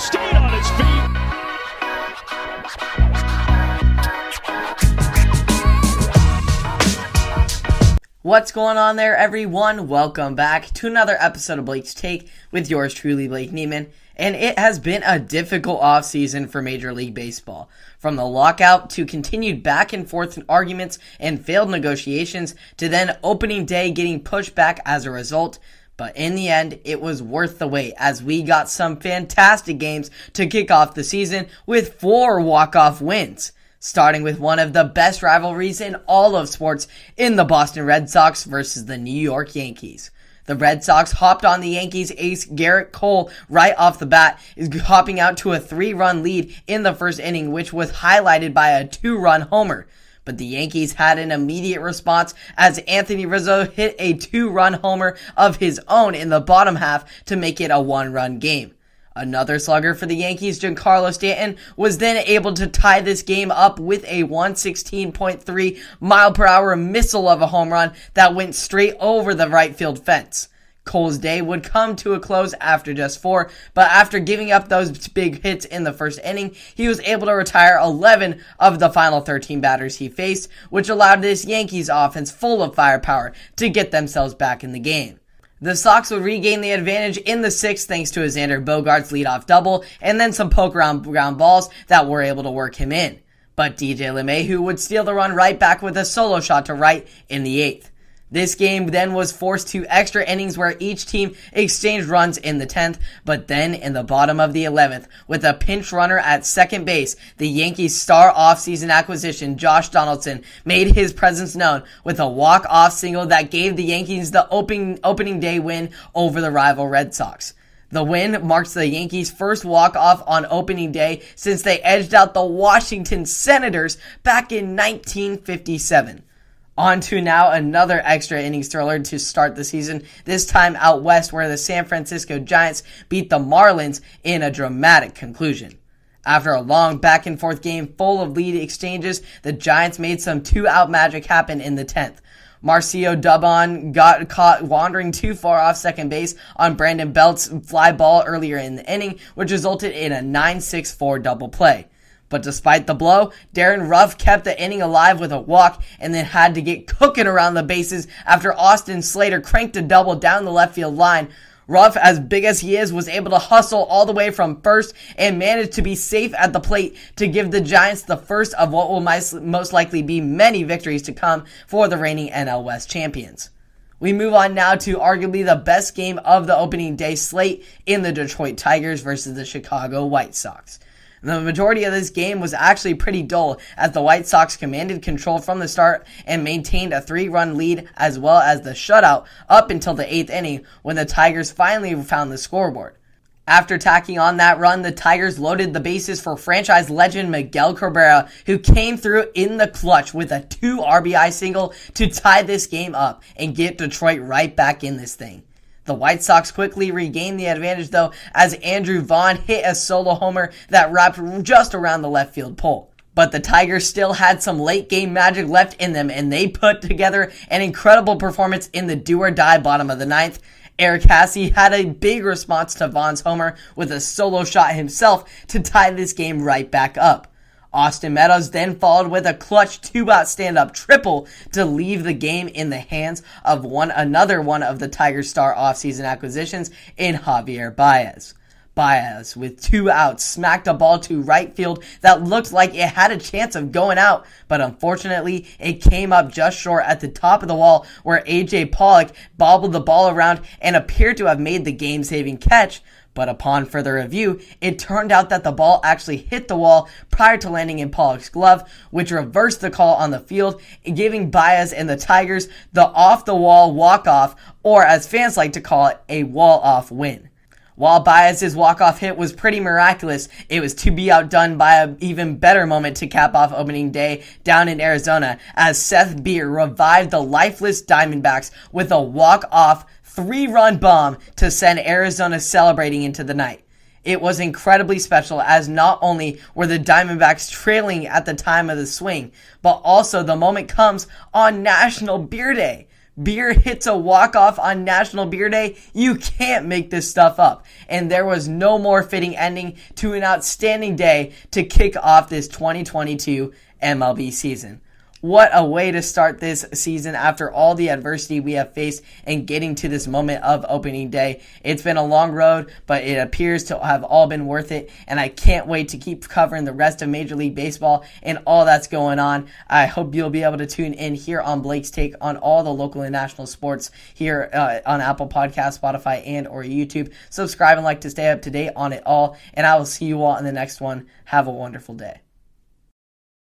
stayed on his feet. What's going on there, everyone? Welcome back to another episode of Blake's Take with yours truly, Blake Neiman. And it has been a difficult offseason for Major League Baseball. From the lockout to continued back and forth arguments and failed negotiations to then opening day getting pushed back as a result but in the end, it was worth the wait as we got some fantastic games to kick off the season with four walk-off wins starting with one of the best rivalries in all of sports in the Boston Red Sox versus the New York Yankees. The Red Sox hopped on the Yankees ace Gerrit Cole right off the bat, is hopping out to a three run lead in the first inning, which was highlighted by a two run homer. But the Yankees had an immediate response as Anthony Rizzo hit a two run homer of his own in the bottom half to make it a one run game. Another slugger for the Yankees, Giancarlo Stanton, was then able to tie this game up with a 116.3 mile per hour missile of a home run that went straight over the right field fence. Cole's day would come to a close after just four, but after giving up those big hits in the first inning, he was able to retire 11 of the final 13 batters he faced, which allowed this Yankees offense full of firepower to get themselves back in the game. The Sox would regain the advantage in the sixth thanks to Xander Bogaerts leadoff double and then some poke around ground balls that were able to work him in. But DJ LeMahieu would steal the run right back with a solo shot to right in the eighth. This game then was forced to extra innings where each team exchanged runs in the 10th, but then in the bottom of the 11th, with a pinch runner at second base, the Yankees' star offseason acquisition, Josh Donaldson, made his presence known with a walk-off single that gave the Yankees the opening, opening day win over the rival Red Sox. The win marks the Yankees' first walk-off on opening day since they edged out the Washington Senators back in 1957. On to now another extra innings thriller to start the season, this time out west where the San Francisco Giants beat the Marlins in a dramatic conclusion. After a long back and forth game full of lead exchanges, the Giants made some two out magic happen in the 10th. Marcio Dubon got caught wandering too far off second base on Brandon Belt's fly ball earlier in the inning, which resulted in a 9-6-4 double play. But despite the blow, Darin Ruf kept the inning alive with a walk and then had to get cooking around the bases after Austin Slater cranked a double down the left field line. Ruf, as big as he is, was able to hustle all the way from first and managed to be safe at the plate to give the Giants the first of what will most likely be many victories to come for the reigning NL West champions. We move on now to arguably the best game of the opening day slate in the Detroit Tigers versus the Chicago White Sox. The majority of this game was actually pretty dull as the White Sox commanded control from the start and maintained a three run lead as well as the shutout up until the eighth inning when the Tigers finally found the scoreboard. After tacking on that run, the Tigers loaded the bases for franchise legend Miguel Cabrera, who came through in the clutch with a 2 RBI single to tie this game up and get Detroit right back in this thing. The White Sox quickly regained the advantage though as Andrew Vaughn hit a solo homer that wrapped just around the left field pole. But the Tigers still had some late game magic left in them and they put together an incredible performance in the do or die bottom of the ninth. Eric Haase had a big response to Vaughn's homer with a solo shot himself to tie this game right back up. Austin Meadows then followed with a clutch two-out stand-up triple to leave the game in the hands of one another one of the Tigers' star offseason acquisitions in Javier Baez. Baez, with two outs, smacked a ball to right field that looked like it had a chance of going out, but unfortunately, it came up just short at the top of the wall where AJ Pollock bobbled the ball around and appeared to have made the game saving catch, but upon further review, it turned out that the ball actually hit the wall prior to landing in Pollock's glove, which reversed the call on the field, giving Baez and the Tigers the off the wall walk off, or as fans like to call it, a wall off win. While Baez's walk-off hit was pretty miraculous, it was to be outdone by an even better moment to cap off opening day down in Arizona as Seth Beer revived the lifeless Diamondbacks with a walk-off three run bomb to send Arizona celebrating into the night. It was incredibly special as not only were the Diamondbacks trailing at the time of the swing, but also the moment comes on National Beer Day. Beer hits a walk-off on National Beer Day. You can't make this stuff up. And there was no more fitting ending to an outstanding day to kick off this 2022 MLB season. What a way to start this season after all the adversity we have faced and getting to this moment of opening day. It's been a long road, but it appears to have all been worth it. And I can't wait to keep covering the rest of Major League Baseball and all that's going on. I hope you'll be able to tune in here on Blake's Take on all the local and national sports here uh, on Apple Podcast, Spotify, and or YouTube. Subscribe and like to stay up to date on it all. And I will see you all in the next one. Have a wonderful day.